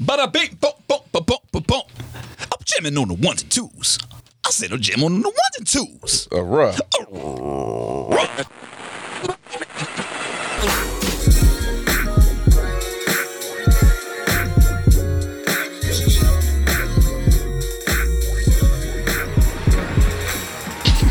Bada bing, boom, boom, boom, boom, boom, boom. I'm jamming on the ones and twos. I said I'm jamming on the ones and twos. A rough.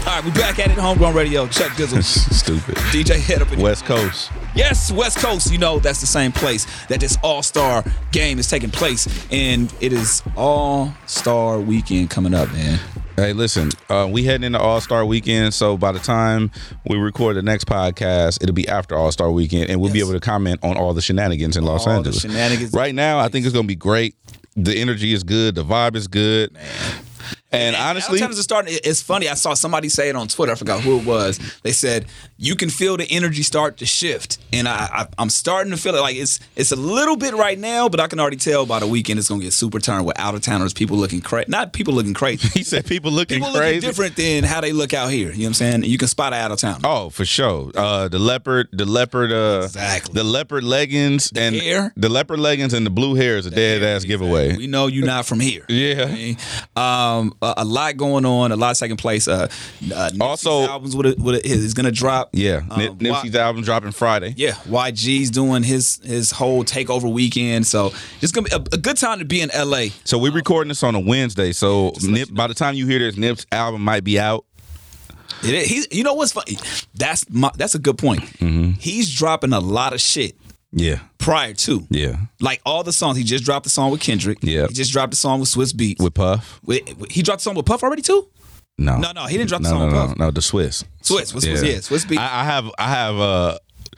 All right, we back at it. Homegrown Radio. Chuck Dizzle. Stupid. DJ Head up in. West Coast. Yes, West Coast. You know that's the same place that this All Star game is taking place, and it is All Star Weekend coming up, man. Hey, listen, uh, we heading into All Star Weekend, so by the time we record the next podcast, it'll be after All Star Weekend, and we'll be able to comment on all the shenanigans in Los All the Angeles. shenanigans. Right now, I think it's gonna be great. The energy is good. The vibe is good. And honestly, Sometimes it's starting. It's funny. I saw somebody say it on Twitter. I forgot who it was. They said you can feel the energy start to shift, and I, I I'm starting to feel it. Like it's it's a little bit right now, but I can already tell by the weekend it's gonna get super turned with out of towners, people looking crazy. Not people looking crazy. he said people looking people crazy. looking different than how they look out here. You know what I'm saying? You can spot out of town. Oh, for sure. Uh, the leopard, the leopard, uh, Exactly. the leopard leggings and hair. the leopard leggings and the blue hair is a dead ass giveaway. We know you're not from here. Yeah. Okay? Um, a, a lot going on. A lot taking place. Uh, uh Also- albums with it, with it is gonna drop. Yeah, Um, Nipsey's album dropping Friday. Yeah, YG's doing his his whole takeover weekend, so it's gonna be a, a good time to be in LA. So we're recording this on a Wednesday. So Nip, by the time you hear this, Nip's album might be out. It is, he's, you know what's funny? That's my, that's a good point. Mm-hmm. He's dropping a lot of shit Yeah, prior to, yeah. like all the songs. He just dropped the song with Kendrick. Yeah. he just dropped the song with Swizz Beatz. With Puff. With- he dropped the song with Puff already too. No, No, no, he didn't drop the no, song no, with no, Puff. no, the Swizz. Swizz, Swizz, Swizz, yeah, Swizz Beatz. I, I have, I have. uh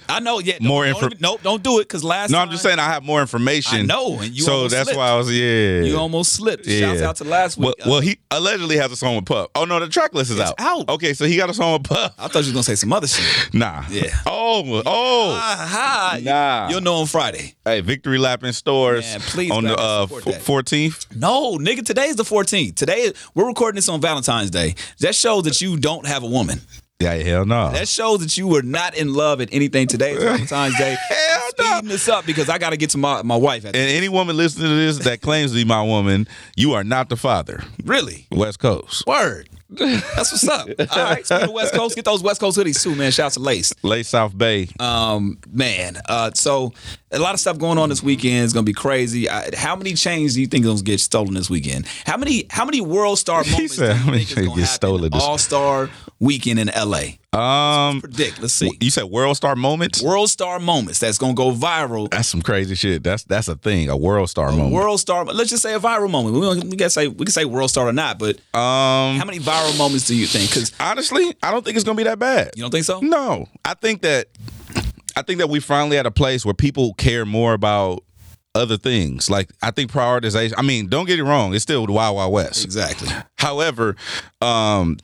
I know. Yeah, More don't, info- don't Nope, don't do it because last. No, I'm just saying I have more information. I know, and you so almost that's slipped. why I was yeah. you almost slipped. Shouts out to last week. Well, well, he allegedly has a song with Puff. Oh no, the track list is It's out. out. Okay, so he got a song with Puff. I thought you was gonna say some other shit. Nah. Yeah. Oh, oh. Aha. Nah. You'll know on Friday. Hey, Victory Lap in stores Man, please, on the uh, that. fourteenth. No, nigga, today's the 14th. Today we're recording this on Valentine's Day. That shows that you don't have a woman. Yeah, hell no. That shows that you were not in love at anything today. It's Valentine's Day. Hell I'm speeding no. this up because I got to get to my, my wife. At and any woman listening to this that claims to be my woman, you are not the father. really? West Coast. Word. That's what's up. All right, speaking of West Coast, get those West Coast hoodies too, man. Shouts to Lace. Lace South Bay. Um, man. Uh, so a lot of stuff going on this weekend is gonna be crazy. I, how many chains do you think gonna get stolen this weekend? How many how many World Star moments said, do how you many think is chains gonna get stolen this- All Star weekend in LA? Um, Predict. Let's see. you said World Star Moments. World Star moments that's gonna go viral. That's some crazy shit. That's that's a thing. A World Star moment. World Star. Let's just say a viral moment. We, don't, we can say we can say World Star or not, but um, how many viral moments do you think? Because honestly, I don't think it's gonna be that bad. you don't think so? No, I think that I think that we finally at a place where people care more about other things. Like I think prioritization. I mean, don't get it wrong. It's still the Wild Wild West. Exactly. However, um,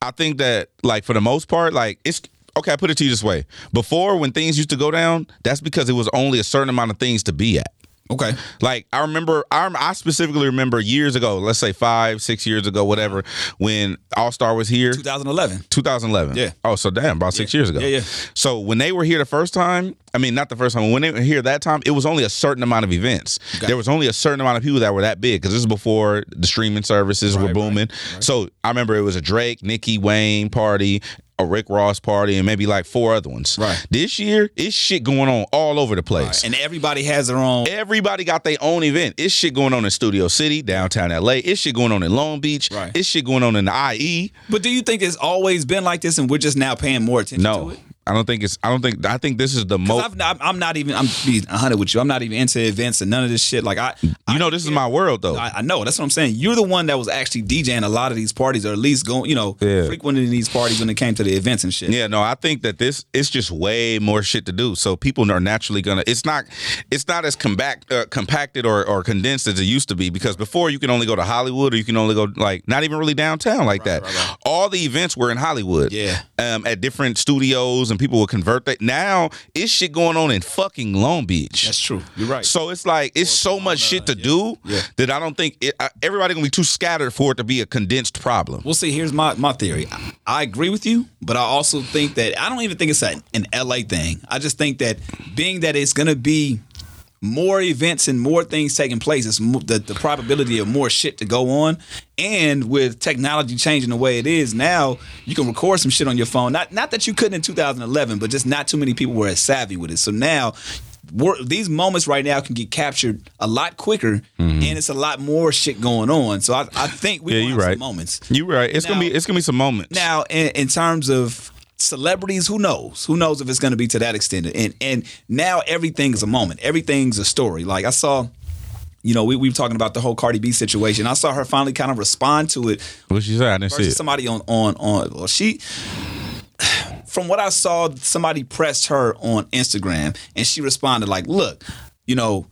I think that like for the most part, like it's okay. I put it to you this way: before, when things used to go down, that's because it was only a certain amount of things to be at. Okay. Like I remember, I, I specifically remember years ago, let's say five, six years ago, whatever, when All Star was here. 2011. 2011. Yeah. Oh, so damn, about six years ago. Yeah, yeah. So when they were here the first time, I mean, not the first time, when they were here that time, it was only a certain amount of events. There was only a certain amount of people that were that big because this is before the streaming services were Right, right, booming. So I remember it was a Drake, Nicki, Wayne party. A Rick Ross party and maybe like four other ones. Right. This year, it's shit going on all over the place. And everybody has their own. Everybody got their own event. It's shit going on in Studio City, downtown LA. It's shit going on in Long Beach. Right. It's shit going on in the IE. But do you think it's always been like this, and we're just now paying more attention to No. it? I don't think it's I don't think I think this is the most I'm not even. I'm being 100 with you. I'm not even into events and none of this shit. Like I, You know this is my world though. I, I know that's what I'm saying. You're the one that was actually DJing a lot of these parties, or at least going, you know, Yeah. frequenting these parties when it came to the events and shit. Yeah, no, I think that this it's just way more shit to do. So people are naturally gonna. It's not. It's not as compact, uh, compacted or, or condensed as it used to be because before you can only go to Hollywood or you can only go like not even really downtown like that. All the events were in Hollywood. Yeah. Um, at different studios and people will convert that. Now it's shit going on in fucking Long Beach. That's true. You're right. So it's like it's so much shit to do Yeah. that I don't think it, uh, everybody gonna be too scattered for it to be a condensed problem. Well, see, here's my my theory. I agree with you, but I also think that I don't even think it's a, an LA thing. I just think that being that it's gonna be more events and more things taking place, it's the, the probability of more shit to go on. And with technology changing the way it is now, you can record some shit on your phone. Not not that you couldn't in 2011, but just not too many people were as savvy with it. So now. we're- These moments right now can get captured a lot quicker, and it's a lot more shit going on. So I, I think we Mm-hmm. Yeah, you're right. some moments. You're right. It's gonna be it's gonna be some moments. Now, in, in terms of celebrities, who knows? Who knows if it's going to be to that extent? And and now everything is a moment. Everything's a story. Like I saw. You know, we, we were talking about the whole Cardi B situation. I saw her finally kind of respond to it what she said, I didn't see it. somebody on on on. Well, she, from what I saw, somebody pressed her on Instagram, and she responded like, "Look, you know,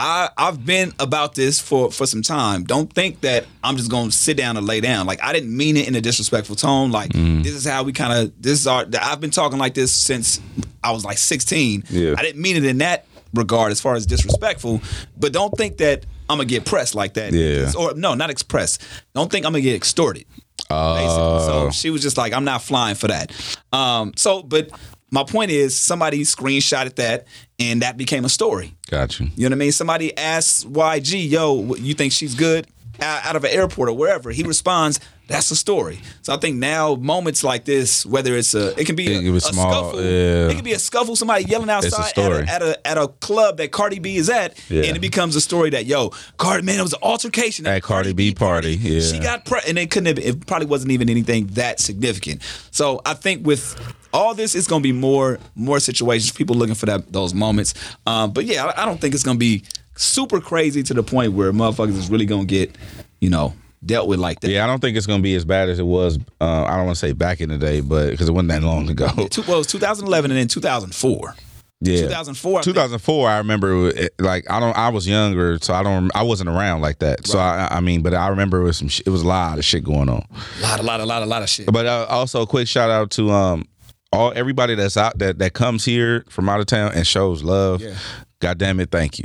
I I've been about this for for some time. Don't think that I'm just gonna sit down and lay down. Like I didn't mean it in a disrespectful tone. Like Mm. this is how we kind of this is our. I've been talking like this since I was like 16. Yeah. I didn't mean it in that regard as far as disrespectful. But don't think that I'm gonna get pressed like that. Yeah. Or no, not expressed. Don't think I'm gonna get extorted. Basically. So she was just like, I'm not flying for that. Um. So, but. My point is, somebody screenshotted that, and that became a story. Got you. You know what I mean? Somebody asks YG, yo, you think she's good out out of an airport or wherever? He responds, that's a story. So I think now moments like this, whether it's a, it can be a, be a small, scuffle. yeah. It can be a scuffle, somebody yelling outside at story. a, at, a, at a club that Cardi B is at, Yeah. and it becomes a story that, yo, Cardi, man, it was an altercation At Cardi B party, yeah. She got, pre- and it couldn't have, it probably wasn't even anything that significant. So I think with all this, it's going to be more more situations, people looking for that those moments. Um, but yeah, I, I don't think it's going to be super crazy to the point where motherfuckers is really going to get, you know, dealt with like that. Yeah, I don't think it's gonna be as bad as it was. Uh, I don't want to say back in the day, but because it wasn't that long ago. Two, well, it was 2011 and then 2004. Yeah, 2004, I think. 2004. I remember, it, like I don't. I was younger, so I don't. I wasn't around like that. So I, I mean, but I remember it was some. Sh- it was a lot of shit going on. A lot, a lot, a lot, a lot of shit. But uh, also, a quick shout out to um all everybody that's out that that comes here from out of town and shows love. Yeah. God damn it, thank you.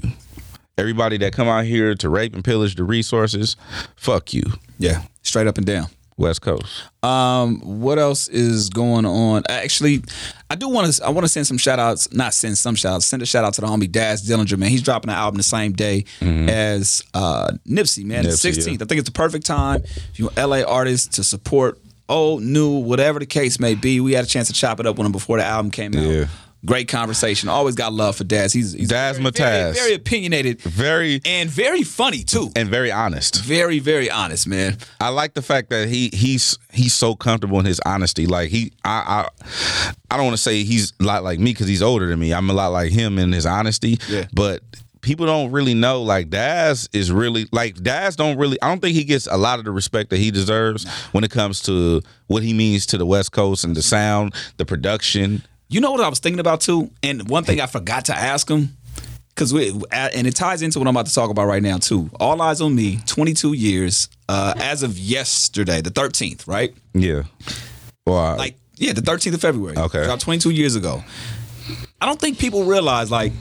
Everybody that come out here to rape and pillage the resources, fuck you, Yeah, straight up and down. West Coast. Um, what else is going on? Actually, I do want to. I want to send some shout outs. Not send some shout outs. Send a shout out to the homie Daz Dillinger. Man, he's dropping an album the same day as uh, Nipsey. Man, the Mm-hmm. Sixteenth. yeah. I think it's the perfect time if you're LA artist to support old, new, whatever the case may be. We had a chance to chop it up with him before the album came out. Yeah. Great conversation. Always got love for Daz. He's, he's Daz very, very, very opinionated Very and very funny too. and very honest. Very, very honest, man. I like the fact that he he's he's so comfortable in his honesty. Like he, I, I, I don't want to say he's a lot like me because he's older than me. I'm a lot like him in his honesty. Yeah. But people don't really know. Like Daz is really like Daz. Don't really. I don't think he gets a lot of the respect that he deserves when it comes to what he means to the West Coast and the sound, the production. You know what I was thinking about too, and one thing I forgot to ask him, because we and it ties into what I'm about to talk about right now too. All eyes on me. 22 years uh, as of yesterday, the 13th, right? Yeah. Well, Like yeah, the 13th of February. Okay. about 22 years ago. I don't think people realize like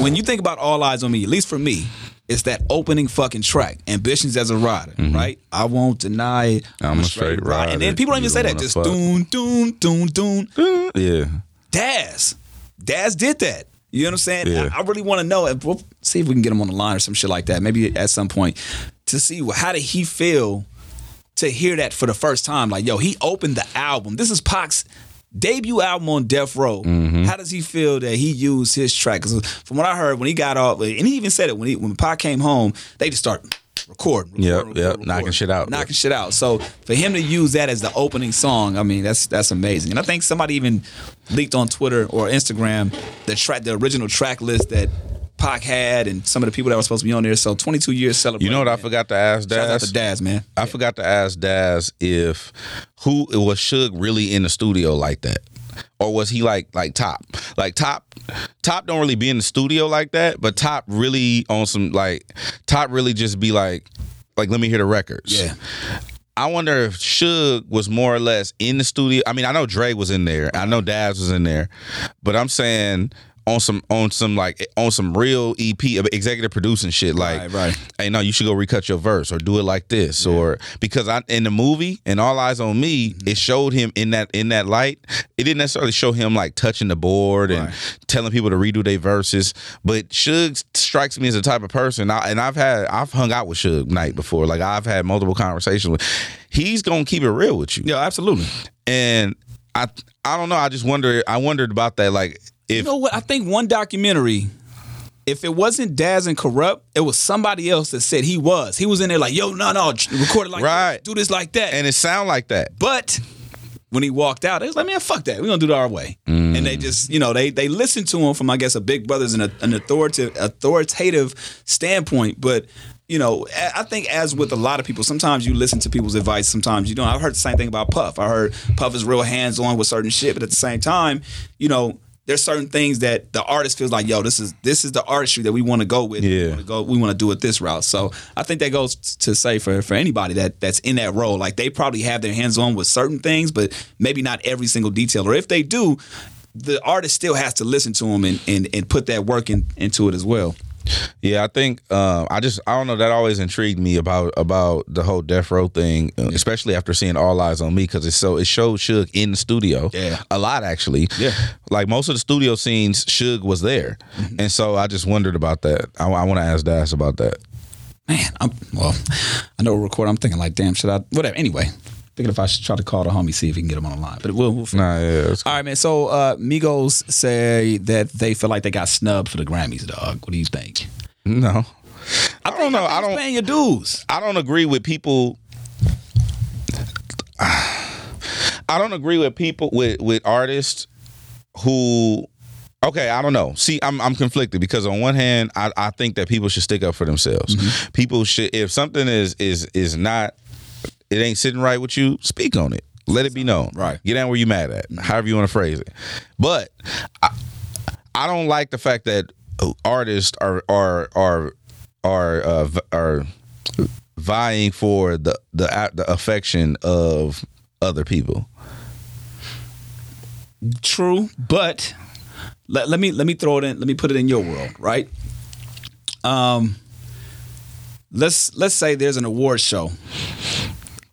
when you think about All Eyes on Me, at least for me. It's that opening fucking track, Ambitionz Az a Ridah, right? I won't deny it. Mm-hmm. I'm a straight rider. And then people don't even say that. Just fuck. doon, doon, doon, doon. yeah. Daz. Daz did that. You know what I'm saying? Yeah. I, I really want to know. And we'll see if we can get him on the line or some shit like that. Maybe at some point to see well, how did he feel to hear that for the first time. Like, yo, he opened the album. This is Pac's debut album on Death Row. Mm-hmm. How does he feel that he used his track? Because from what I heard, when he got off, and he even said it when he when Pac came home, they just start recording. recording, Yep, recording, yep, recording, knocking shit out. knocking shit out. So for him to use that as the opening song, I mean, that's that's amazing. And I think somebody even leaked on Twitter or Instagram the track, the original track list that. Pac had and some of the people that were supposed to be on there. So 22 years celebrating. You know what I forgot to ask Daz? Shout out to Daz, man. I forgot to ask Daz if who was Suge really in the studio like that. Or was he like like top? Like top top don't really be in the studio like that, but top really on some like top really just be like like let me hear the records. Yeah. I wonder if Suge was more or less in the studio. I mean, I know Dre was in there. I know Daz was in there, but I'm saying on some on some like on some real EP executive producing shit. Like, Right, right. hey, no, you should go recut your verse or do it like this or because I in the movie and All Eyes on Me, Mm-hmm. it showed him in that in that light. It didn't necessarily show him like touching the board and telling people to redo their verses. But Suge strikes me as the type of person, I, and I've had I've hung out with Suge Knight before. Like I've had multiple conversations with. He's gonna keep it real with you, Yeah, absolutely. and I I don't know. I just wonder. I wondered about that. Like if You know what? I think one documentary, if it wasn't Daz and Kurupt, it was somebody else that said he was. He was in there like, yo, no, no, record it like Right. this, do this like that. and it sound like that. but when he walked out, it was like, man, fuck that. We're gonna do it our way. Mm. And they just, you know, they they listened to him from I guess a big brothers and an authoritative authoritative standpoint. But you know, I I think as with a lot of people, sometimes you listen to people's advice, sometimes you don't. I've heard the same thing about Puff. I heard Puff is real hands on with certain shit, but at the same time, you know, there's certain things that the artist feels like, yo, this is this is the artistry that we want to go with. We Yeah. wanna go. We want to do it this route. So I think that goes to say for for anybody that that's in that role, like they probably have their hands on with certain things, but maybe not every single detail. Or if they do, the artist still has to listen to them and and, and put that work in, into it as well. Yeah, I think um, I just I don't know that always intrigued me about about the whole death row thing, uh, especially after seeing All Eyes on Me because it's so it showed Suge in the studio, Yeah. a lot actually, Yeah. like most of the studio scenes, Suge was there, and so I just wondered about that. I, I want to ask Daz about that. Man, I'm well. I know we're recording. I'm thinking like, damn, should I? Whatever. Anyway, thinking if I should try to call the homie see if he can get him on the line. But we'll. we'll Nah, yeah, it's All right, man. So uh, Migos say that they feel like they got snubbed for the Grammys, dog. What do you think? no. I don't know. I it's don't. paying your dues. I don't agree with people. I don't agree with people with with artists who. Okay, I don't know. See, I'm I'm conflicted because on one hand, I, I think that people should stick up for themselves. People should, if something is is is not, it ain't sitting right with you, speak on it. Let it be known. Right. Get down where you mad at. However you want to phrase it. But I, I don't like the fact that artists are are are are uh, are vying for the the the affection of other people. True, but let, let me let me throw it in. Let me put it in your world, right? Um, let's let's say there's an award show.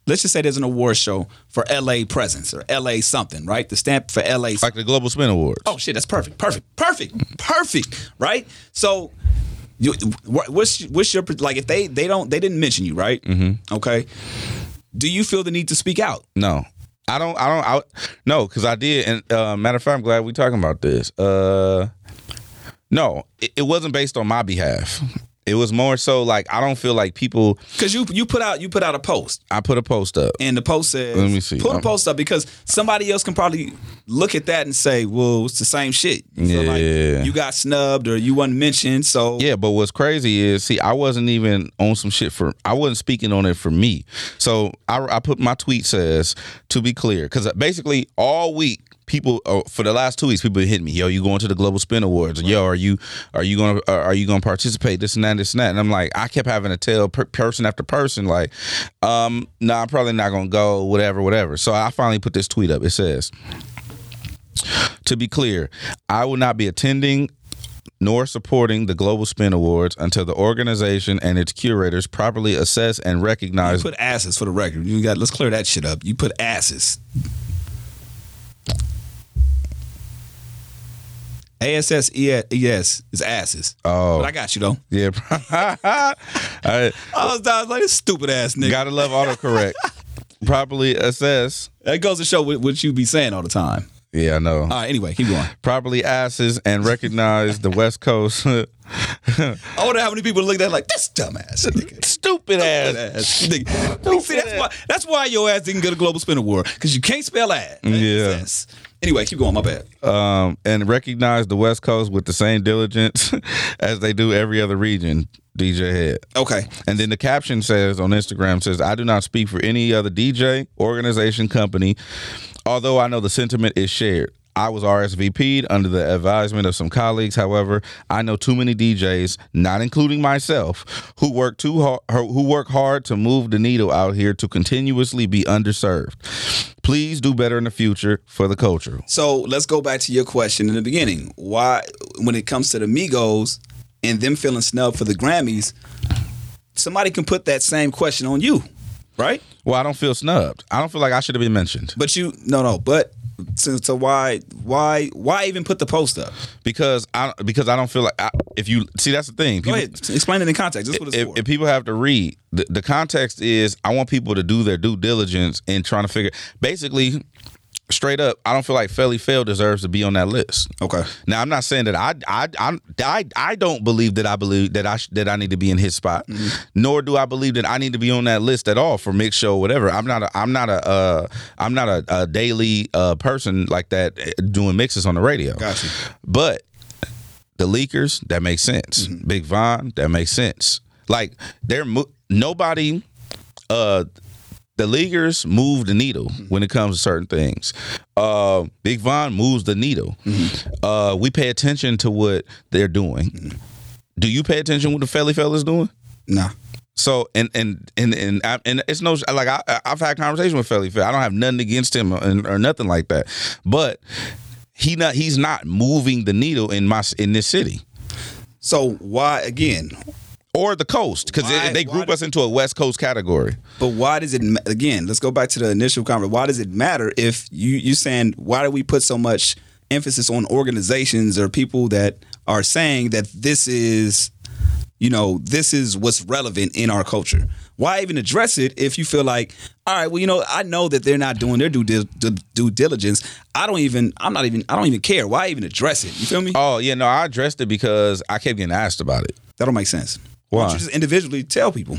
Let's just say there's an award show for LA Presence or LA something, right? The stamp for LA. Like the Global Spin Awards. Oh shit, that's perfect, perfect, perfect, perfect, right? So, you, wh- what's what's your like? If they they don't they didn't mention you, right? Mm-hmm. Okay. Do you feel the need to speak out? No. I don't. I don't. I, no, because I did. And uh, matter of fact, I'm glad we're talking about this. Uh, no, it, it wasn't based on my behalf. It was more so like I don't feel like people. Because you you put out you put out a post, I put a post up. and the post says, Let me see. Put a post up because somebody else can probably look at that and say, "Well, it's the same shit." Yeah. like you got snubbed or you wasn't mentioned, so Yeah, but what's crazy is, see, I wasn't even on some shit for. I wasn't speaking on it for me. So I, I put my tweet says to be clear because basically all week people oh, for the last two weeks people hit me. Yo, you going to the Global Spin Awards? Yo, are you are you gonna are you gonna participate? This and that, this and that. And I'm like, I kept having to tell per- person after person like, um, no, nah, I'm probably not gonna go. Whatever, whatever. So I finally put this tweet up. It says. To be clear, I will not be attending nor supporting the Global Spin Awards until the organization and its curators properly assess and you recognize. put asses for the record. You got let's clear that shit up. You put asses. A S S E S is asses. Oh. But I got you though. yeah, I I was, I was like, this stupid ass nigga. gotta love autocorrect. properly assess. That goes to show what, what you be saying all the time. Yeah, I know. All right, anyway, keep going. properly asses and recognize the West Coast I wonder how many people look at that like this dumbass nigga. stupid ass. Ass nigga. See, that's why that's why your ass didn't get a global spin award because you can't spell ad. Yeah. Yes. Anyway, keep going. My bad. um, and recognize the West Coast with the same diligence as they do every other region. DJ Head. Okay. And then the caption says on Instagram says, "I do not speak for any other DJ, organization, company, although I know the sentiment is shared." I was RSVP'd under the advisement of some colleagues. However, I know too many DJs, not including myself, who work too hard, who work hard to move the needle out here to continuously be underserved. Please do better in the future for the culture. So let's go back to your question in the beginning. Why, when it comes to the Migos and them feeling snubbed for the Grammys, somebody can put that same question on you, right? Well, I don't feel snubbed. I don't feel like I should have been mentioned But you, no, no. But so, so why, why, why even put the post up? because I because I don't feel like I, if you see that's the thing. Go People- ahead, explain it in context. This is what it's if, for. if people have to read the, the context is i want people to do their due diligence in trying to figure basically straight up i don't feel like Felli Fel deserves to be on that list okay. now i'm not saying that i i i i don't believe that i believe that i sh- that i need to be in his spot nor do i believe that i need to be on that list at all for mix show or whatever i'm not a i'm not a uh i'm not a, a daily uh person like that eh, doing mixes on the radio Got you. but the leakers, that makes sense. Big Von, that makes sense. Like they're mo- nobody. Uh, the Leakers move the needle when it comes to certain things. Uh, Big Von moves the needle. Uh, we pay attention to what they're doing. Do you pay attention what the Felli fellas doing? Nah. So and and and and, I, and it's no like I I've had conversation with Felli Fel. I don't have nothing against him or, or nothing like that, but he not he's not moving the needle in my in this city So why again? Or the coast because they, group us into a West Coast category. But why does it again? Let's go back to the initial conversation. Why does it matter if you you saying why do we put so much emphasis on organizations or people that are saying that this is you know this is what's relevant in our culture? Why even address it if you feel like all right, well you know I know that they're not doing their due due, due diligence. I don't even I'm not even I don't even care. Why even address it? You feel me? Oh yeah, no, I addressed it because I kept getting asked about it. That don't make sense. Why? don't you just individually tell people?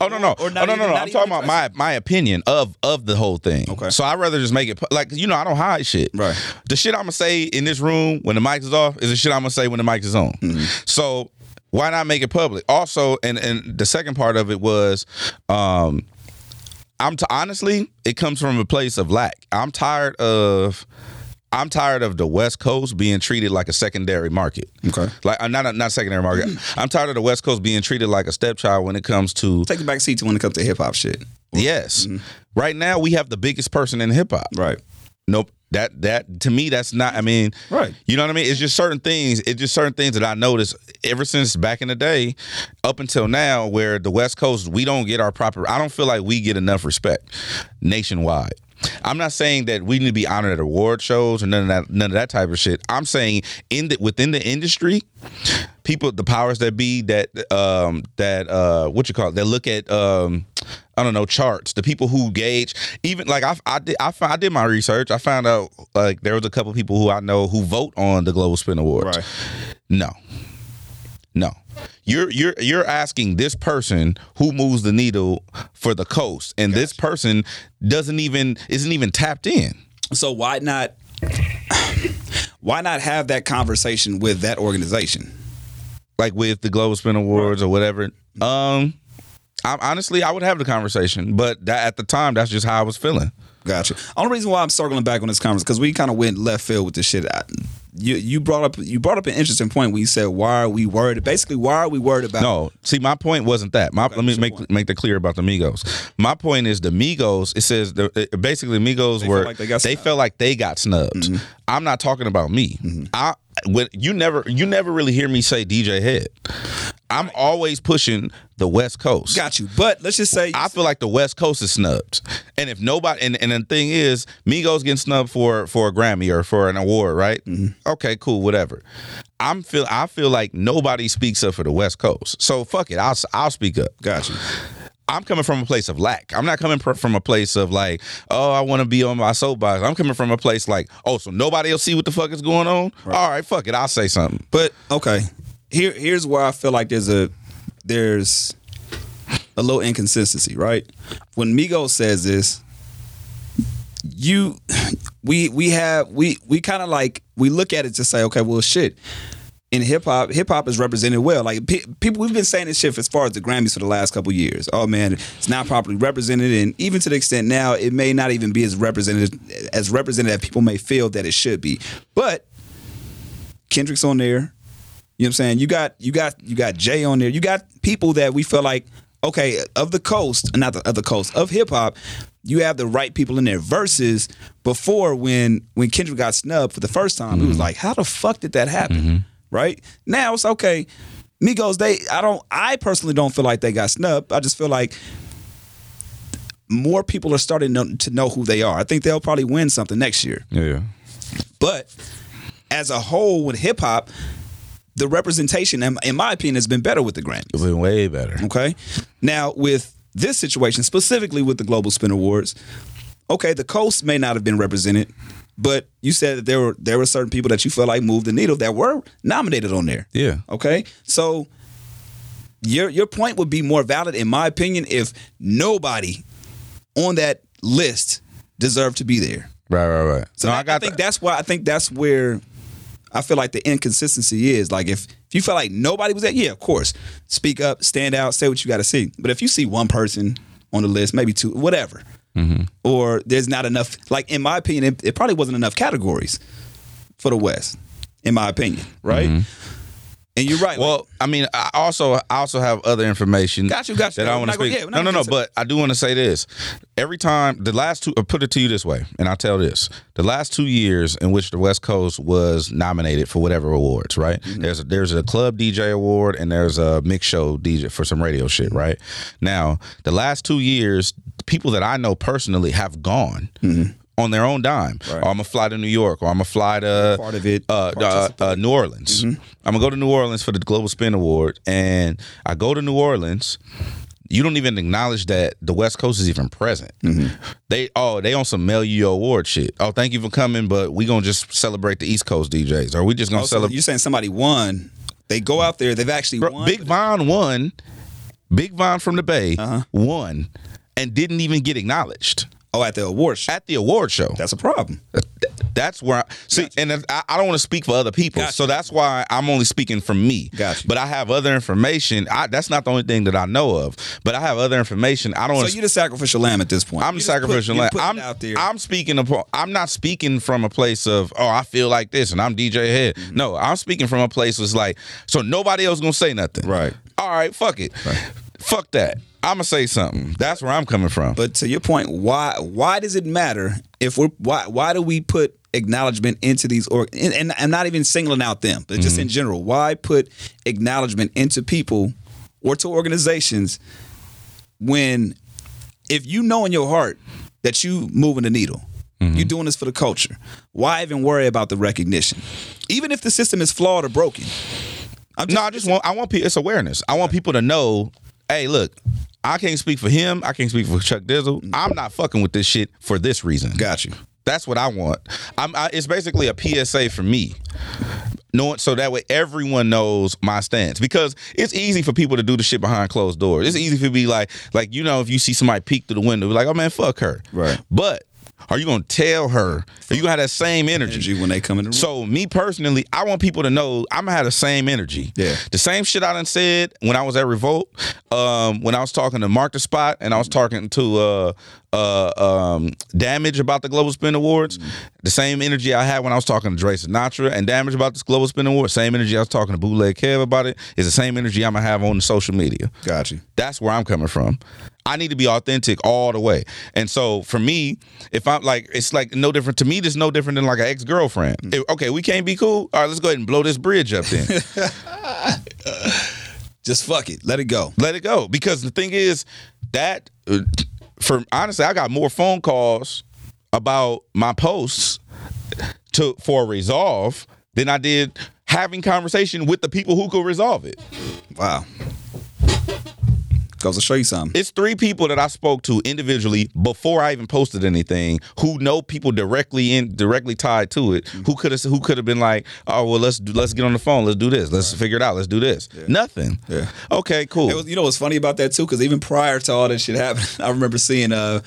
Oh no no Or oh, not no no no! not I'm talking about my my opinion of of the whole thing. Okay. So I'd rather just make it like you know I don't hide shit. Right. The shit I'm gonna say in this room when the mic is off is the shit I'm gonna say when the mic is on. Mm-hmm. So why not make it public? Also, and and the second part of it was, um, I'm t- honestly it comes from a place of lack. I'm tired of. I'm tired of the West Coast being treated like a secondary market. Okay. Like I'm not a, not secondary market. Mm. I'm tired of the West Coast being treated like a stepchild when it comes to Take the back seat when it comes to hip hop shit. Yes. Mm-hmm. Right now we have the biggest person in hip hop. Right. Nope. That that to me that's not I mean Right. you know what I mean? It's just certain things, it's just certain things that I noticed ever since back in the day up until now where the West Coast we don't get our proper I don't feel like we get enough respect nationwide. I'm not saying that we need to be honored at award shows or none of that none of that type of shit. I'm saying in the within the industry, people the powers that be that um that uh what you call it, that look at um I don't know charts. The people who gauge, even like I, I did, I, I did my research. I found out like there was a couple people who I know who vote on the Global Spin Awards. Right. No, no. You're you're you're asking this person who moves the needle for the coast, and this person doesn't even isn't even tapped in. So why not? Why not have that conversation with that organization? like with the Global Spin Awards or whatever. Um, I, honestly, I would have the conversation, but that, at the time, that's just how I was feeling. Gotcha. Only reason why I'm circling back on this conference because we kind of went left field with this shit. I, you you brought up you brought up an interesting point when you said why are we worried? Basically, why are we worried about? No, see, my point wasn't that. My, let me make point? make that clear about the Migos. My point is the Migos. It says the it- basically Migos They were like they they. Mm-hmm. felt like they got snubbed. I'm not talking about me. I when you never you never really hear me say DJ Head. I'm always pushing the West Coast. Got you. But let's just say I feel like the West Coast is snubbed, and if nobody, and, and the thing is, Migos getting snubbed for for a Grammy or for an award, right? Mm-hmm. Okay, cool, whatever. I'm feel I feel like nobody speaks up for the West Coast, so fuck it, I'll I'll speak up. got you. I'm coming from a place of lack. I'm not coming pr- from a place of like, oh, I want to be on my soapbox. I'm coming from a place like, oh, so nobody will see what the fuck is going on. All right, fuck it, I'll say something. But okay, here here's where I feel like there's a there's a little inconsistency, right? When Migos says this, you we we have we we kind of like we look at it to say, okay, well, shit. In hip hop, hip hop is represented well. Like pe- people, we've been saying this shit as far as the Grammys for the last couple years. Oh man, it's not properly represented, and even to the extent now, it may not even be as represented as represented as people may feel that it should be. But Kendrick's on there. You know what I'm saying? You got you got you got Jay on there. You got people that we feel like okay of the coast, not the of the coast of hip hop. You have the right people in there. Versus before when when Kendrick got snubbed for the first time, it was mm-hmm. like, how the fuck did that happen? Mm-hmm. Right now it's okay. Migos, they I don't I personally don't feel like they got snubbed. I just feel like more people are starting to to know who they are. I think they'll probably win something next year. Yeah. Yeah. But as a whole, with hip hop, the representation, in my opinion, has been better with the Grammys. It's been way better. Okay. Now, with this situation, specifically with the Global Spin Awards, okay, the coast may not have been represented, but you said that there were there were certain people that you felt like moved the needle that were nominated on there. Yeah. Okay. So your your point would be more valid, in my opinion, if nobody on that list deserved to be there. Right, right, right. So no, I got think that. that's why I think that's where I feel like the inconsistency is. Like if if you feel like nobody was there, yeah, of course, speak up, stand out, say what you got to see. But if you see one person on the list, maybe two, whatever, Mm-hmm. or there's not enough. Like in my opinion, it, it probably wasn't enough categories for the West. In my opinion, right? And you're right. like, Mm-hmm. Well, I mean, I also I also have other information. Got you, got you. That I want to not gonna- speak. yeah, no, no, no. But I do want to say this. Every time the last two, I'll put it to you this way, and I'll tell this: the last two years in which the West Coast was nominated for whatever awards, right? Mm-hmm. There's a, there's a club DJ award and there's a mix show DJ for some radio shit, Mm-hmm. right? Now, the last two years, people that I know personally have gone. On their own dime, Mm-hmm. Right. or I'm gonna fly to New York, or I'm gonna fly to Part of it, uh, uh, uh, New Orleans. I'm gonna go to New Orleans for the Global Spin Award, and I go to New Orleans. You don't even acknowledge that the West Coast is even present. They oh they on some mail you your award shit. Oh thank you for coming, but we gonna just celebrate the East Coast DJs. Or we just gonna also, celebrate? you're saying somebody won. They go out there. They've actually won. Big Von won. Big Von from the Bay Uh-huh. won, and didn't even get acknowledged oh, at the award show. at the award show. That's a problem. That's where I see, and then I, I don't want to speak for other people, Gotcha. so that's why I'm only speaking from me. Gotcha. But I have other information. I, that's not the only thing that I know of, but I have other information. I don't. So you're the sacrificial lamb at this point. I'm You the just put- sacrificial lamb. I'm out there. I'm speaking upon. I'm not speaking from a place of oh I feel like this and I'm DJ Head. Mm-hmm. No, I'm speaking from a place was like so nobody else gonna say nothing. Right. All right. Fuck it. Fuck that. I'm gonna say something. That's where I'm coming from. But to your point, why why does it matter if we're why why do we put acknowledgement into these or and, and I'm not even singling out them, but Mm-hmm. just in general, why put acknowledgement into people or to organizations when if you know in your heart that you moving the needle, Mm-hmm. you're doing this for the culture. Why even worry about the recognition? Even if the system is flawed or broken. I'm no, I just want I want people. It's awareness. I want people to know. Hey, look, I can't speak for him. I can't speak for Chuck Dizzle. Mm. I'm not fucking with this shit for this reason. got you. That's what I want. I'm. I, it's basically a PSA for me. Knowing so that way everyone knows my stance because it's easy for people to do the shit behind closed doors. It's easy for be like, like you know, if you see somebody peek through the window, be like, oh man, fuck her. Right. But are you gonna tell her? Are you gonna have that same energy? Energy when they come in the room. So me personally, I want people to know I'm gonna have the same energy. Yeah. The same shit I done said when I was at Revolt, um, when I was talking to Mark the Spot and I was talking to uh uh um Damage about the Global Spin Awards. The same energy I had when I was talking to Dre Sinatra and Damage about this Global Spin Award, same energy I was talking to Bootleg Kev about it, is the same energy I'm gonna have on the social media. Gotcha. That's where I'm coming from. I need to be authentic all the way. And so for me, if I'm like, it's like no different to me. This no different than like an ex girlfriend. Okay, we can't be cool. All right, let's go ahead and blow this bridge up then. Just fuck it. Let it go. Let it go. Because the thing is that uh, for honestly, I got more phone calls about my posts to for resolve than I did having conversation with the people who could resolve it. Wow. Goes to show you something. It's three people that I spoke to individually before I even posted anything who know people directly in directly tied to it. Mm-hmm. Who could have who could have been like, oh well, let's do, let's get on the phone, let's do this, let's figure it out, let's do this. Nothing. Yeah. Okay, cool. It was, you know what's funny about that too? Because even prior to all that shit happening, I remember seeing uh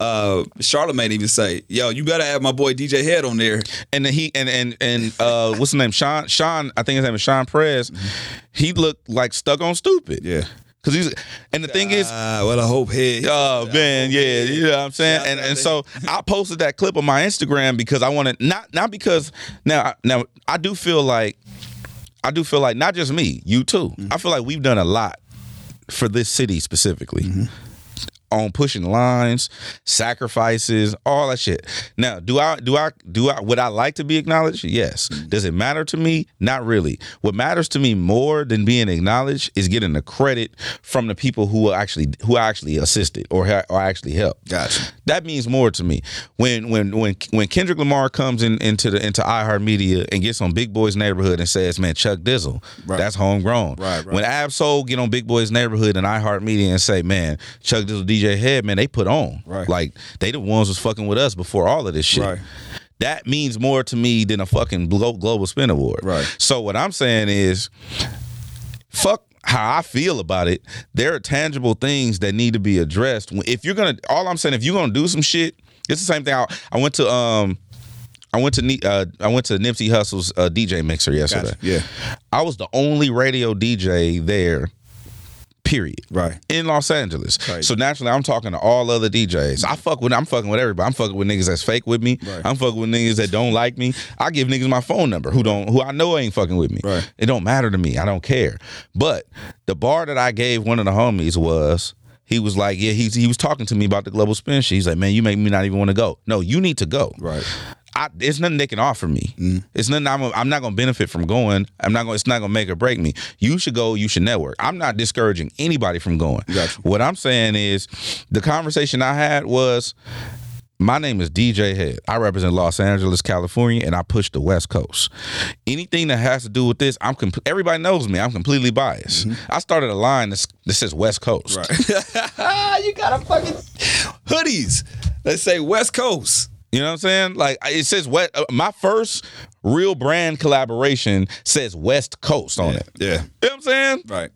uh Charlemagne even say, "Yo, you better have my boy DJ Head on there." and then he and and and uh, what's his name? Sean. Sean. I think his name is Sean Perez. He looked like stuck on stupid. Yeah. Because he's and the thing is, Ah, well, I hope he. Oh man, yeah, you know what I'm saying, and and so I posted that clip on my Instagram because I wanted not not because now now I do feel like I do feel like not just me, you too. I feel like we've done a lot for this city specifically. On pushing lines, sacrifices, all that shit. Now, do I do I do I would I like to be acknowledged? Yes. Mm-hmm. Does it matter to me? Not really. What matters to me more than being acknowledged is getting the credit from the people who actually who actually assisted or or actually helped. Gotcha. That means more to me. When when when when Kendrick Lamar comes in into the into iHeartMedia and gets on Big Boy's neighborhood and says, "Man, Chuck Dizzle, Right. that's homegrown." Right, right. When Ab-Soul get on Big Boy's neighborhood and iHeartMedia and say, "Man, Chuck Dizzle, DJ Head, man, they put on." Right. Like they the ones was fucking with us before all of this shit. Right. That means more to me than a fucking global spin award. Right. So what I'm saying is, fuck how I feel about it. There are tangible things that need to be addressed. If you're gonna, all I'm saying, if you're gonna do some shit, it's the same thing. I, I went to um, I went to uh, I went to Nipsey Hussle's uh, DJ mixer yesterday. Gotcha. Yeah. I was the only radio DJ there. Period. Right. In Los Angeles. Crazy. So naturally, I'm talking to all other DJs. I fuck with. I'm fucking with everybody. I'm fucking with niggas that's fake with me. Right. I'm fucking with niggas that don't like me. I give niggas my phone number who don't who I know ain't fucking with me. Right. It don't matter to me. I don't care. But the bar that I gave one of the homies was. He was like, yeah, he's he was talking to me about the global spin shit. He's like, man, you make me not even want to go. No, you need to go. Right. I, it's nothing they can offer me. Mm. It's nothing I'm, I'm not going to benefit from going. I'm not going. It's not going to make or break me. You should go. You should network. I'm not discouraging anybody from going. Gotcha. What I'm saying is, the conversation I had was, my name is DJ Head. I represent Los Angeles, California, and I push the West Coast. Anything that has to do with this, I'm. Everybody knows me. I'm completely biased. Mm-hmm. I started a line that that says West Coast. Right. you got a fucking hoodies that say West Coast. You know what I'm saying? Like it says what uh, my first real brand collaboration says West Coast on it. Yeah. You know what I'm saying? Right.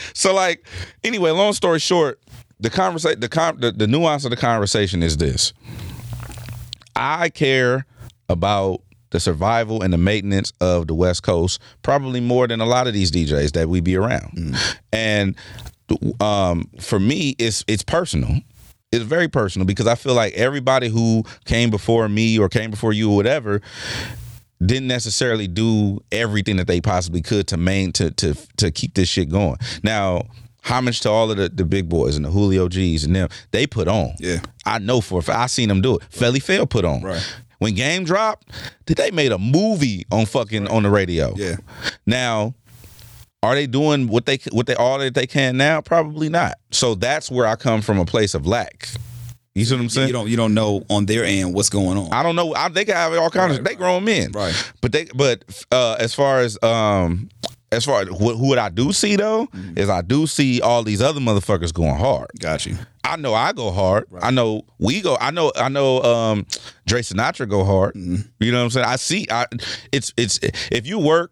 so like anyway, long story short, the conversation the, con- the the nuance of the conversation is this. I care about the survival and the maintenance of the West Coast probably more than a lot of these DJs that we be around. And um, for me, it's it's personal. It's very personal because I feel like everybody who came before me or came before you or whatever didn't necessarily do everything that they possibly could to main to to to keep this shit going. Now, homage to all of the, the big boys and the Julio G's and them, they put on. Yeah. I know for a fact. I seen them do it. Felli Fel put on. Right. When game dropped, did they made a movie on fucking on the radio? Yeah. Now, are they doing what they what they all that they can now? Probably not. So that's where I come from a place of lack. You see what I'm saying? You don't you don't know on their end what's going on. I don't know. I, they have all kinds of. They grown men, Right. But they, but uh, as far as um, as far as who, who I do see though, Mm-hmm. is I do see all these other motherfuckers going hard. Got you. I know I go hard. I know we go. I know. I know. Um, Dre Sinatra go hard. Mm-hmm. You know what I'm saying? I see. I. It's. It's. If you work.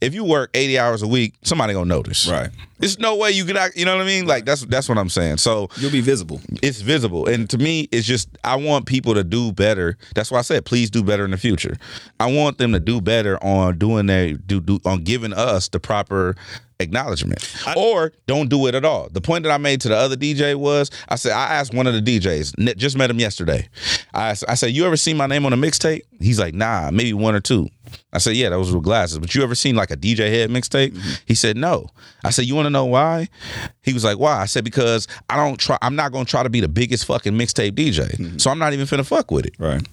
If you work 80 hours a week, somebody gonna notice. Right. There's no way you can act, you know what I mean? Like that's that's what I'm saying. So You'll be visible. it's visible and to me it's just i want people to do better that's why i said please do better in the future i want them to do better on doing their do, do on giving us the proper acknowledgement or don't do it at all the point that i made to the other dj was i said i asked one of the djs just met him yesterday I, I said you ever seen my name on a mixtape he's like nah maybe one or two I said, yeah, that was with glasses. But you ever seen like a DJ head mixtape? Mm-hmm. He said, no. I said, you want to know why? He was like, why? I said, because I don't try. I'm not gonna try to be the biggest fucking mixtape DJ. Mm-hmm. So I'm not even finna fuck with it. Right.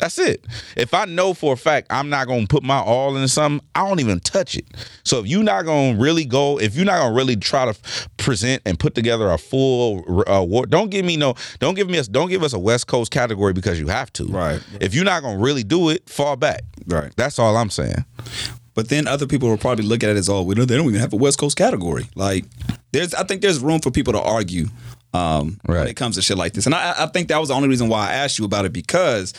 That's it. If I know for a fact I'm not gonna put my all into something, I don't even touch it. So if you're not gonna really go, if you're not gonna really try to present and put together a full uh, don't give me no, don't give me a, don't give us a West Coast category because you have to. Right. If you're not gonna really do it, fall back. Right. That's all I'm saying. But then other people will probably look at it as, oh, we don't, they don't even have a West Coast category. Like, there's, I think there's room for people to argue um, when Right. it comes to shit like this. And I, I think that was the only reason why I asked you about it because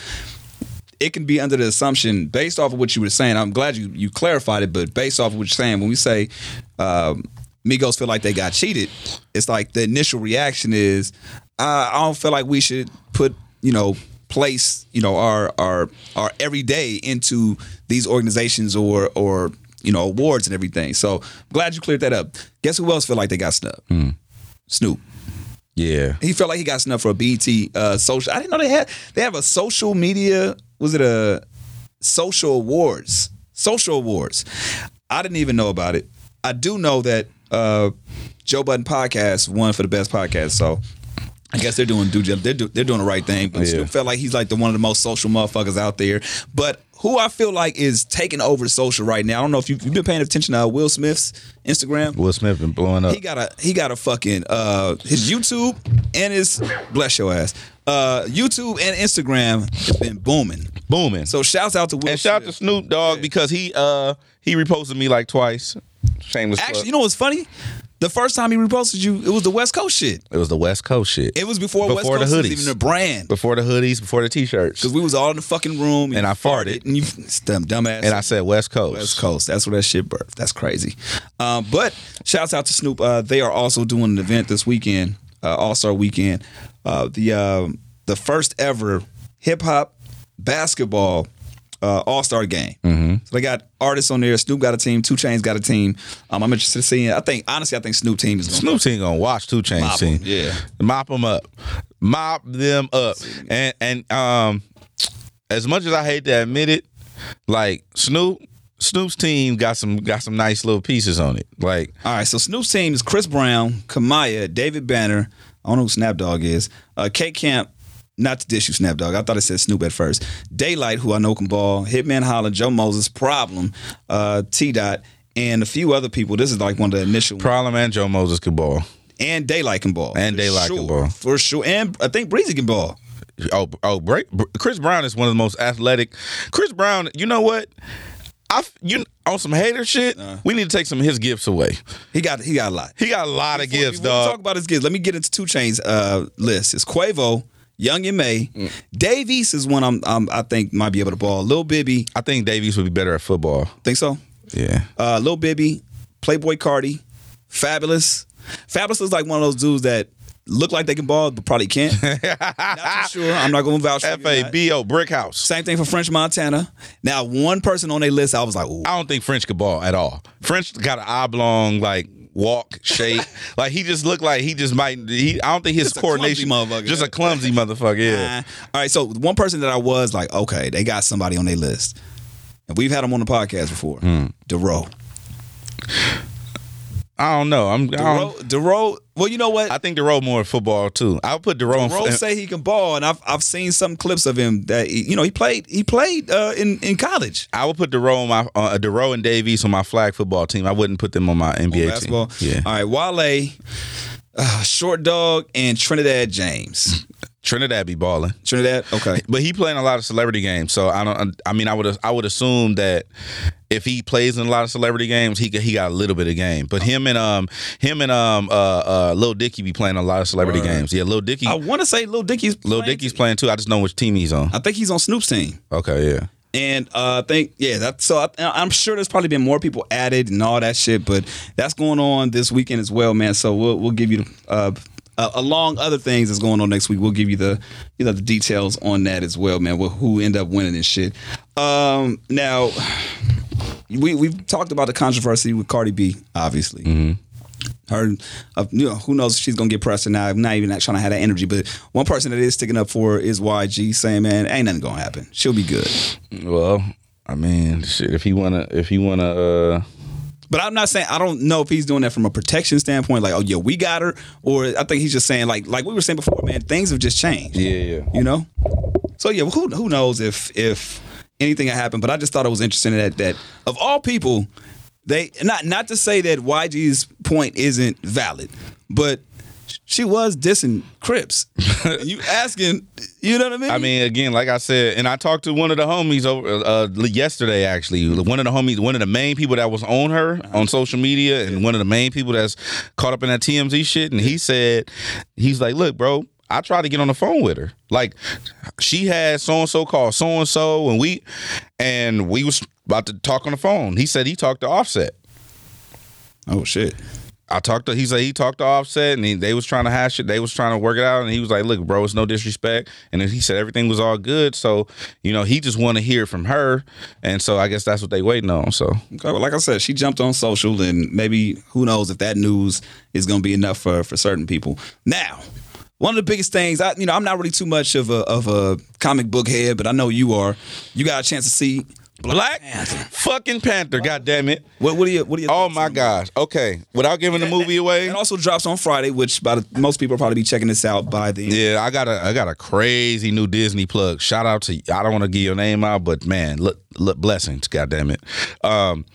it can be under the assumption based off of what you were saying. I'm glad you you clarified it, but based off of what you're saying, when we say um, Migos feel like they got cheated, it's like the initial reaction is, uh, I don't feel like we should put you know place you know our our our everyday into these organizations or or you know awards and everything. So glad you cleared that up. Guess who else feel like they got snubbed? Snoop. Yeah. He felt like he got snubbed for a BET uh, social. I didn't know they had. They have a social media. Was it a social awards? Social awards. I didn't even know about it. I do know that uh, Joe Budden podcast won for the best podcast. So I guess they're doing due. They're, do, they're doing the right thing. But Yeah. Snoop felt like he's like the one of the most social motherfuckers out there. But who I feel like is taking over social right now. I don't know if you've, you've been paying attention to uh, Will Smith's Instagram. Will Smith been blowing up. He got a he got a fucking uh his YouTube and his bless your ass. Uh YouTube and Instagram has been booming. booming. So shouts out to Will. and shout out to Snoop Dogg because he uh he reposted me like twice. Shameless. Actually, plug. you know what's funny? The first time he reposted you, it was the West Coast shit. it was the West Coast shit. It was before, West Before the Coast was even a brand. before the hoodies, before the t-shirts, Because we was all in the fucking room And you I farted. and you dumb dumbass. and I said West Coast. West Coast. That's where that shit birthed. That's crazy. Um, but shouts out to Snoop. Uh, they are also doing an event this weekend, uh, All Star Weekend. Uh, the um the first ever hip hop basketball uh, All Star game. Mm-hmm. So they got artists on there. Snoop got a team. Two Chainz got a team. Um, I'm interested in seeing. I think honestly, I think Snoop team is going Snoop team gonna watch Two Chainz Mop team. yeah. mop them up, mop them up, and and um, as much as I hate to admit it, like Snoop, Snoop's team got some got some nice little pieces on it. Like All right, so Snoop's team is Chris Brown, Kamaiyah, David Banner. I don't know who Snap Dog is. Uh, K Camp, not to dish you, Snap Dog. I thought it said Snoop at first. Daylyt, who I know can ball. Hitman Holla, Joe Moses, Problem, uh, T Dot, and a few other people. This is like one of the initial. Problem and Joe Moses can ball. And Daylyt can ball. And Daylyt can sure, ball. For sure. And I think Breezy can ball. Oh, oh, break. Chris Brown is one of the most athletic. Chris Brown, you know what? I you on some hater shit. Uh. we need to take some of his gifts away. He got he got a lot. He got a lot of gifts, before dog. Talk about his gifts. Let me get into Two Chainz uh, list. It's Quavo, Young M.A, Mm. Dave East is one I'm, I'm I think might be able to ball. Lil Bibby, I think Dave East would be better at football. think so. Yeah. Uh, Lil Bibby, Playboi Carti, Fabolous. Fabolous looks like one of those dudes that look like they can ball but probably can't. not for sure. I'm not going to vouch for F A that. B O Brick House. Same thing for French Montana. Now, one person on their list, I was like, ooh. I don't think French could ball at all. French got an oblong like walk shape. like he just looked like he just might. He, I don't think his Just coordination. motherfucker. Just a clumsy motherfucker. Yeah. Uh, all right, so one person that I was like, okay, they got somebody on their list. And we've had him on the podcast before. Hmm. Dero. I don't know. I'm. I, Dero, don't, Dero, well, you know what? I think DeRoe more football too. I'll put DeRoe. Dero in, say he can ball, and I've I've seen some clips of him that he- you know he played he played uh, in in college. I would put DeRoe on my uh, DeRoe and Dave East on my flag football team. I wouldn't put them on my NBA basketball. team. Yeah. All right, Wale, uh, Short Dog, and Trinidad James. Trinidad be balling. Trinidad, okay. But he playing a lot of celebrity games, so I don't. I mean, I would. I would assume that if he plays in a lot of celebrity games, he he got a little bit of game. But him and um him and um uh uh Lil Dicky be playing a lot of celebrity Word. gams. Yeah, Lil Dicky. I want to say Lil Dicky's Lil playing- Dicky's playing too. I just know which team he's on. I think he's on Snoop's team. Okay, yeah. And uh, I think yeah, that so I, I'm sure there's probably been more people added and all that shit, but that's going on this weekend as well, man. So we'll we'll give you uh, uh, along other things that's going on next week. We'll give you the you know the details on that as well, man. Wh- Who end up winning and shit. Um, now we we've talked about the controversy with Cardi B, obviously. Her, uh, you know, who knows if she's gonna get pressed or not. I'm not even not trying to have that energy, but one person that is sticking up for is YG, saying, "Man, ain't nothing gonna happen. She'll be good." Well, I mean, shit. If he wanna, if he wanna, uh, But I'm not saying I don't know if he's doing that from a protection standpoint, like, oh yeah, we got her, or I think he's just saying like like we were saying before, man, things have just changed. yeah, yeah. You know? So yeah, who who knows if if anything had happened, but I just thought it was interesting that that of all people, they not not to say that YG's point isn't valid, but she was dissing Crips. you asking, you know what I mean? I mean, again, like I said, and I talked to one of the homies over uh, yesterday. Actually, one of the homies, one of the main people that was on her Uh-huh. on social media, and one of the main people that's caught up in that TMZ shit. And he said, he's like, "Look, bro." I tried to get on the phone with her. Like, she had so and so called so and so, and we, and we was about to talk on the phone. He said he talked to Offset. oh shit. I talked to he said he talked to Offset and he, they was trying to hash it. They was trying to work it out, and he was like, "Look, bro, it's no disrespect." And then he said everything was all good. So you know, he just want to hear from her, and so I guess that's what they waiting on. So Okay, well, like I said, she jumped on social, and maybe who knows if that news is going to be enough for for certain people. Now, one of the biggest things, I you know, I'm not really too much of a of a comic book head, but I know you are. You got a chance to see Black fucking Panther, god damn it! what? What do you? What do you? Oh my gosh. Okay, without giving the movie away. It also drops on Friday, which by the, most people will probably be checking this out by the. Yeah, I got a I got a crazy new Disney plug. Shout out to I don't want to give your name out, but man, look, look blessings, god damn it. Um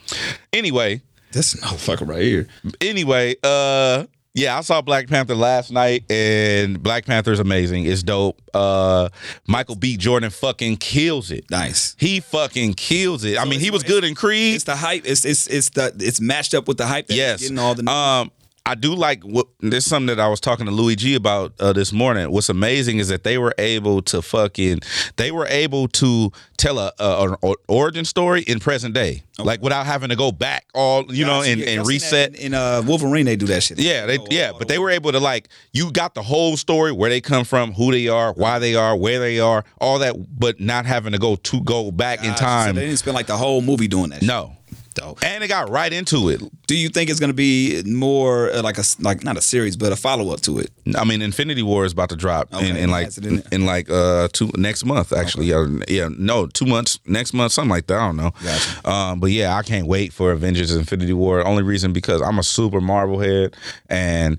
anyway, This motherfucker right here. anyway, uh yeah, I saw Black Panther last night and Black Panther is amazing. It's dope. Uh Michael B. Jordan fucking kills it. Nice. He fucking kills it. I mean, he was good in Creed. It's the hype. It's it's it's the it's matched up with the hype. That Yes. Getting all the. um I do like what there's something that I was talking to Louis G about uh, this morning. What's amazing is that they were able to fucking they were able to tell a, a, an origin story in present day, like without having to go back all you know Gotcha. and, and reset. In, in uh, Wolverine, they do that shit. Yeah, they, Oh, yeah, oh, but they were able to like you got the whole story where they come from, who they are, why they are, where they are, all that, but not having to go to go back in. So time. they didn't spend like the whole movie doing that. shit. no, Dope. and it got right into it. Do you think it's going to be more uh, like a like not a series, but a follow up to it? I mean, Infinity War is about to drop in, Okay, in like in in, like uh two next month actually. Yeah, yeah, no, two months next month, something like that. I don't know. Gotcha. Um, but yeah, I can't wait for Avengers: Infinity War. Only reason because I'm a super Marvel head, and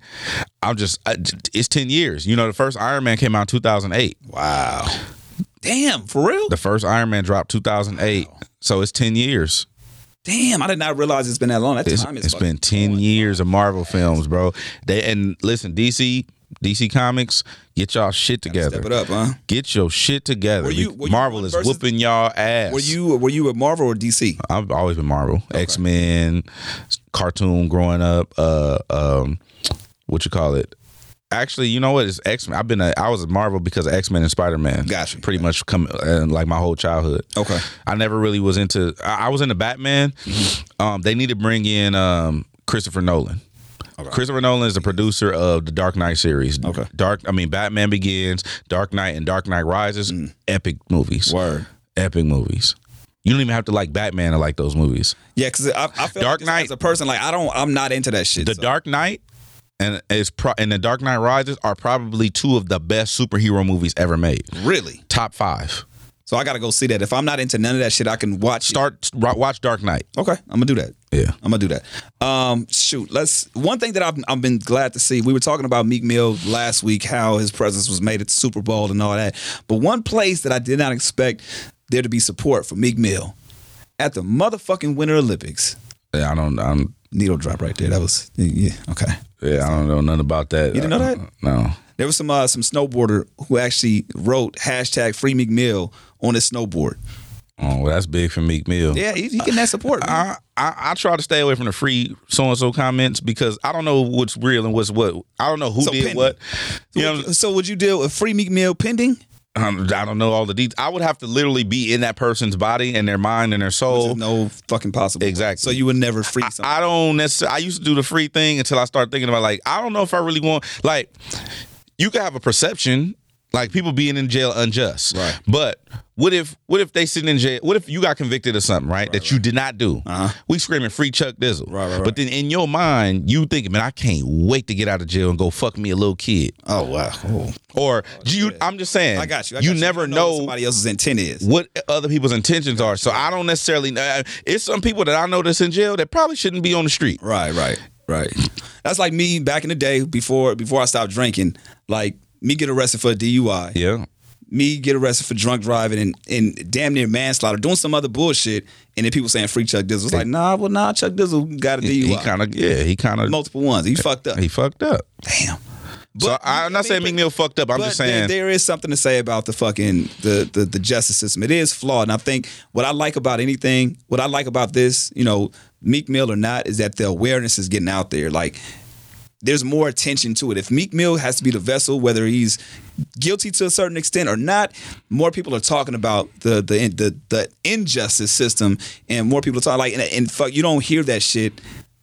I'm just I, it's ten years. You know, the first Iron Man came out in 2008. Wow. Damn, for real? The first Iron Man dropped 2008, so it's ten years. Damn, I did not realize it's been that long. That It's, time is it's been 10 going. years of Marvel films, bro. They and listen, DC, DC Comics, get y'all shit together. Step it up, huh? Get your shit together. Were you- were you Marvel is versus- whooping y'all ass. Were you were you a Marvel or DC? I've always been Marvel. X Men, cartoon growing up. Uh, um, what you call it? Actually, you know what? It's X Men. I've been a, I was a Marvel because of X Men and Spider Man. Gotcha. Pretty much come uh, like my whole childhood. Okay. I never really was into. I, I was into Batman. Mm-hmm. Um, they need to bring in um, Christopher Nolan. Okay. Christopher Nolan is the producer of the Dark Knight series. Okay. Dark. I mean, Batman Begins, Dark Knight, and Dark Knight Rises. Epic movies. Mm. Word. Epic movies. You don't even have to like Batman to like those movies. Yeah, because I, I feel Dark like Knight- as a person, like I don't, I'm not into that shit. The so- Dark Knight and is pro- and the Dark Knight Rises are probably two of the best superhero movies ever made. really. Top five. So I got to go see that. If I'm not into none of that shit, I can watch. Start watch Dark Knight. Okay, I'm gonna do that. Yeah. I'm gonna do that. Um, shoot, let's. One thing that I've I've been glad to see. We were talking about Meek Mill last week, how his presence was made at the Super Bowl and all that. But one place that I did not expect there to be support for Meek Mill at the motherfucking Winter Olympics. Yeah, I don't. I'm. Needle drop right there. That was yeah. Okay. Yeah, I don't know nothing about that. You didn't know that? Uh, No. There was some uh, some snowboarder who actually wrote hashtag Free Meek Mill on his snowboard. Oh, well, that's big for Meek Mill. Yeah, he, he getting that support. I, I I try to stay away from the free so and so comments because I don't know what's real and what's what. I don't know who So did pending. what. So, You know, would you, so would you deal with Free Meek Mill pending? Um, I don't know all the details. I would have to literally be in that person's body and their mind and their soul. No fucking possible. Exactly. So you would never free something. I don't necessarily. I used to do the free thing until I started thinking about like I don't know if I really want like you could have a perception like people being in jail unjust, Right. But what if what if they sitting in jail? What if you got convicted of something right, that you did not do? Uh-huh. We screaming free Chuck Dizzle, Right, right, right. But then in your mind you thinking, man, I can't wait to get out of jail and go fuck me a little kid. oh wow. Oh. Or do you? I'm just saying. I got you. I you got never don't know what somebody else's intent is. what other people's intentions are. So I don't necessarily. know. It's some people that I know that's in jail that probably shouldn't be on the street. Right, right, right. That's like me back in the day before before I stopped drinking. Like me get arrested for a DUI. Yeah. Me get arrested for drunk driving and, and damn near manslaughter, doing some other bullshit, and then people saying free Chuck Dizzle. It's like, nah, well, nah, Chuck Dizzle got a DUI. He kind of yeah. He kind of multiple ones. He fucked up. he fucked up. Damn. So But- I'm not I saying mean, Meek Mill fucked up. I'm but just there- saying there is something to say about the fucking the, the the justice system. It is flawed, and I think what I like about anything, what I like about this, you know, Meek Mill or not, is that the awareness is getting out there. Like, there's more attention to it. If Meek Mill has to be the vessel, whether he's guilty to a certain extent or not, more people are talking about the the the, the injustice system, and more people are talking like and, and fuck, you don't hear that shit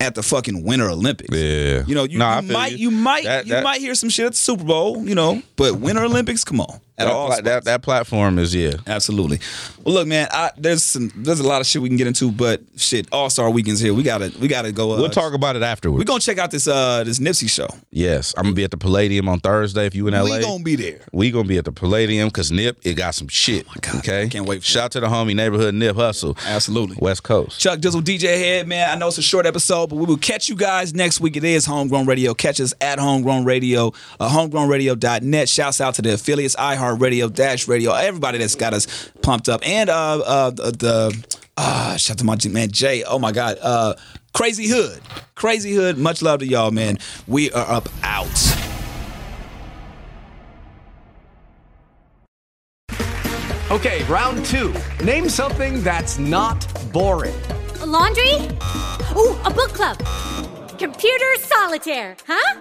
at the fucking Winter Olympics. Yeah. you know, you, Nah, you might you. you, might That- you that- might hear some shit at the Super Bowl, you know, but Winter Olympics, come on, at that, all pla- that that platform is yeah. Absolutely. Well, look, man, I, there's some there's a lot of shit we can get into, but shit, All Star Weekend's here. We gotta we gotta go. Uh, We'll talk about it afterwards. We're gonna check out this uh this Nipsey show. yes, I'm gonna be at the Palladium on Thursday. If you in LA, We gonna be there. We gonna be at the Palladium because Nip it got some shit. Oh God, okay, can't wait for Shout out to the homie neighborhood Nip Hussle. Absolutely. West Coast. Chuck Dizzle, DJ Head, man. I know it's a short episode, but we will catch you guys next week. It is Homegrown Radio. Catch us at Homegrown Radio, uh, homegrownradio.net. Shouts out to the affiliates, iHeartRadio, Dash Radio, everybody that's got us pumped up. And uh, uh, the, the uh, shout out to my G- man, Jay. Oh, my God. Uh, Crazy Hood. Crazy Hood. Much love to y'all, man. We are up out. Okay, round two. Name something that's not boring. A laundry? Ooh, a book club. Computer solitaire, huh?